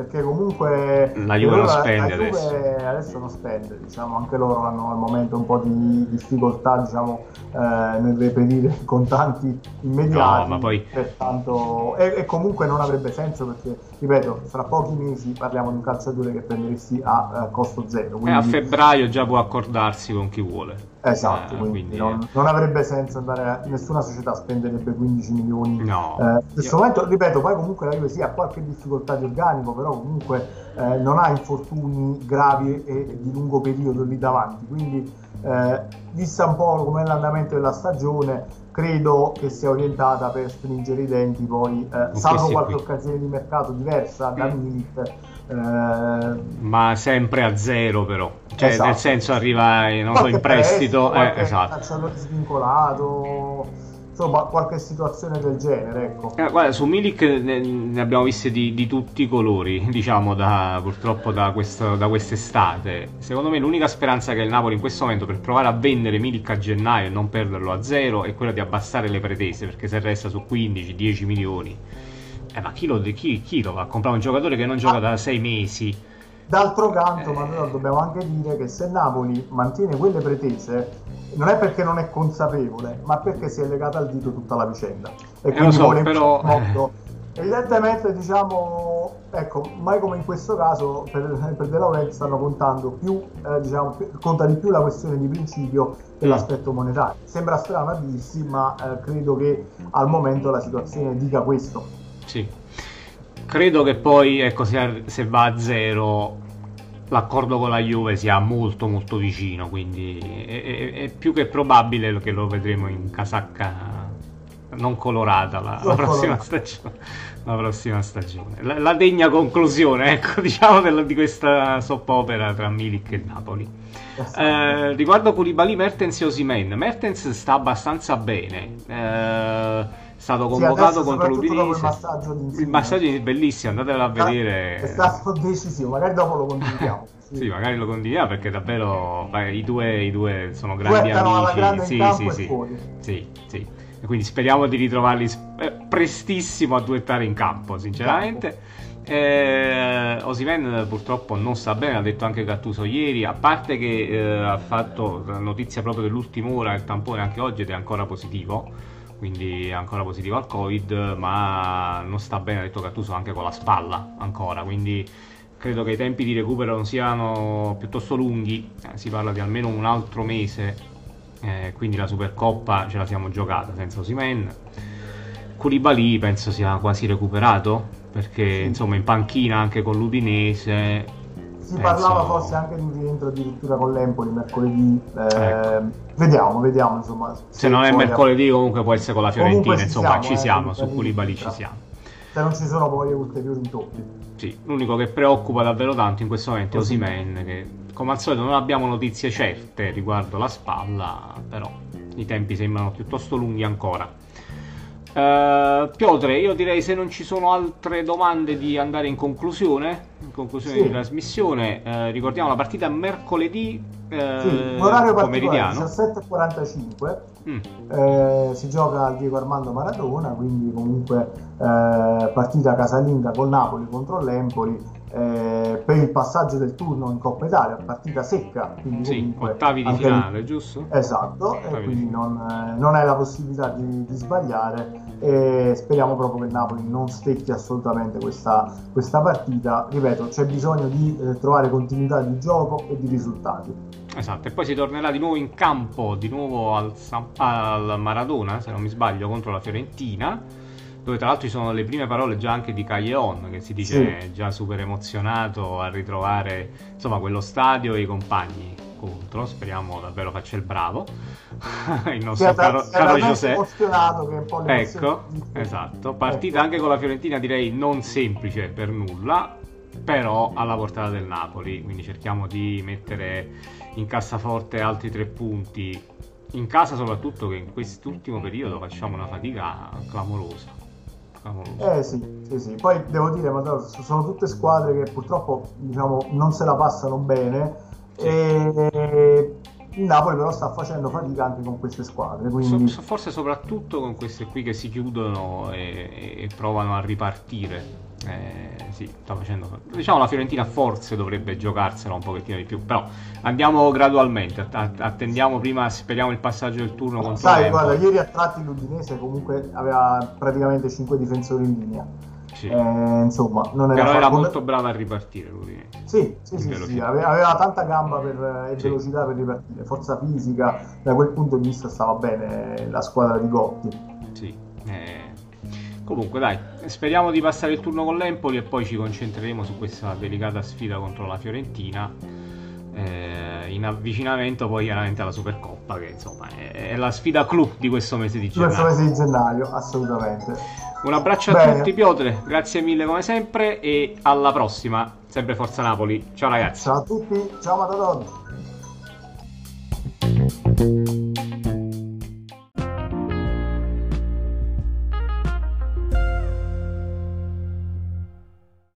perché comunque la Juve non spende Juve adesso. adesso non spende diciamo anche loro hanno al momento un po' di difficoltà diciamo eh, nel reperire contanti immediati no, ma poi... pertanto e, e, comunque non avrebbe senso perché ripeto fra pochi mesi parliamo di un calciatore che prenderesti a, a costo zero quindi... e a febbraio già può accordarsi con chi vuole Esatto, eh, quindi, quindi non, non, avrebbe senso andare a, nessuna società spenderebbe 15 milioni. No. Eh, in questo io... momento, ripeto, poi comunque la Juve sì ha qualche difficoltà di organico, però comunque eh, non ha infortuni gravi e di lungo periodo lì davanti. Quindi, eh, vista un po' come è l'andamento della stagione, credo che sia orientata per stringere i denti poi, eh, salvo qualche qui. occasione di mercato diversa da Milit eh, ma sempre a zero però cioè esatto. nel senso arriva non so, in prestito, prestito eh, esatto. calciatore svincolato insomma qualche situazione del genere. Ecco. Eh, guarda, su Milik ne, ne abbiamo viste di, di, tutti i colori, diciamo, da, purtroppo da, questo, da, quest'estate. Secondo me l'unica speranza che ha il Napoli in questo momento per provare a vendere Milik a gennaio e non perderlo a zero è quella di abbassare le pretese, perché se resta su 15-10 milioni... Eh, ma chi lo, chi, chi lo va a comprare un giocatore che non gioca ah. da 6 mesi? D'altro canto, eh... ma noi dobbiamo anche dire che se Napoli mantiene quelle pretese, non è perché non è consapevole, ma perché si è legata al dito tutta la vicenda. E eh, quindi so, vuole però... modo. Evidentemente, diciamo, ecco, mai come in questo caso per, per De Laurenti stanno contando più, eh, diciamo, conta di più la questione di principio che mm. l'aspetto monetario. Sembra strano a dirsi, ma eh, credo che al momento la situazione dica questo. Sì. Credo che poi, ecco, se, se va a zero l'accordo con la Juve sia molto molto vicino, quindi è, è, è, più che probabile che lo vedremo in casacca non colorata la, la prossima stagione. La prossima stagione. La, la degna conclusione, ecco, diciamo, della, di questa soppopera tra Milik e Napoli. Eh, riguardo Koulibaly, Mertens e Osimen, Mertens sta abbastanza bene. Eh, stato convocato sì, contro l'Udinese. Il massaggio, il massaggio è bellissimo, andatelo a vedere. È stato decisivo, magari dopo lo condividiamo. sì. sì. magari lo condividiamo perché davvero beh, i, due, i, due, sono grandi amici. Sì, sì, sì. sì, sì. E quindi speriamo di ritrovarli eh, prestissimo a duettare in campo, sinceramente. Eh, Osimen purtroppo non sta bene, l'ha detto anche Gattuso ieri, a parte che eh, ha fatto notizia proprio dell'ultima ora, il tampone anche oggi ed è ancora positivo quindi è ancora positivo al covid ma non sta bene ha detto Gattuso anche con la spalla ancora quindi credo che i tempi di recupero non siano piuttosto lunghi eh, si parla di almeno un altro mese eh, quindi la Supercoppa ce la siamo giocata senza Osimen Koulibaly penso sia quasi recuperato perché sì. insomma in panchina anche con l'Udinese si penso... parlava forse anche di un rientro addirittura con l'Empoli mercoledì. Eh, ecco. Vediamo, vediamo. Insomma, se, se non è mercoledì, comunque può essere con la Fiorentina. Insomma, siamo, ci siamo. Eh, su Koulibaly ci siamo. Se non ci sono poi ulteriori intoppi. Sì, l'unico che preoccupa davvero tanto in questo momento è Osimen, che come al solito non abbiamo notizie certe riguardo la spalla, però i tempi sembrano piuttosto lunghi ancora. Uh, Piotre, io direi se non ci sono altre domande di andare in conclusione, in conclusione sì. di trasmissione, uh, ricordiamo la partita mercoledì uh, sì, orario pomeridiano 17.45 mm. eh, si gioca al Diego Armando Maradona, quindi comunque eh, partita casalinga con Napoli contro l'Empoli eh, per il passaggio del turno in Coppa Italia, partita secca, quindi sì, ottavi di finale, il... giusto? Esatto, ottavi e quindi non, eh, non, hai la possibilità di, di, sbagliare e speriamo proprio che Napoli non stecchi assolutamente questa, questa partita. Ripeto, c'è bisogno di eh, trovare continuità di gioco e di risultati. Esatto, e poi si tornerà di nuovo in campo, di nuovo al, al Maradona, se non mi sbaglio, contro la Fiorentina dove tra l'altro ci sono le prime parole già anche di Calleon che si dice sì. già super emozionato a ritrovare insomma quello stadio e i compagni contro. Speriamo davvero faccia il bravo. Il nostro caro, caro Giuseppe ecco esatto. Partita ecco. anche con la Fiorentina direi non semplice per nulla però alla portata del Napoli. Quindi cerchiamo di mettere in cassaforte altri tre punti. In casa soprattutto che in quest'ultimo periodo facciamo una fatica clamorosa eh sì, sì, sì. Poi devo dire, Matteo, sono tutte squadre che purtroppo diciamo, non se la passano bene e il Napoli però sta facendo fatica anche con queste squadre. Quindi... So, forse soprattutto con queste qui che si chiudono e, e provano a ripartire. Eh, sì, sta facendo. Diciamo la Fiorentina forse dovrebbe giocarsela un pochettino di più, però andiamo gradualmente. Attendiamo prima, speriamo il passaggio del turno Sai, guarda, ieri a tratti l'Udinese comunque aveva praticamente 5 difensori in linea. Sì. Eh, insomma, non era, però era molto brava a ripartire l'Udinese. Sì, sì, sì, sì aveva, aveva, tanta gamba per, e velocità per ripartire, forza fisica. Da quel punto di vista stava bene la squadra di Gotti. Sì. Eh Comunque dai, speriamo di passare il turno con l'Empoli e poi ci concentreremo su questa delicata sfida contro la Fiorentina. Eh, in avvicinamento poi chiaramente alla Supercoppa che insomma è, è, la sfida clou di questo mese di gennaio. Questo mese di gennaio, assolutamente. Un abbraccio Bene. a tutti Piotre, grazie mille come sempre e alla prossima, sempre Forza Napoli. Ciao ragazzi. Ciao a tutti, ciao Matadonna.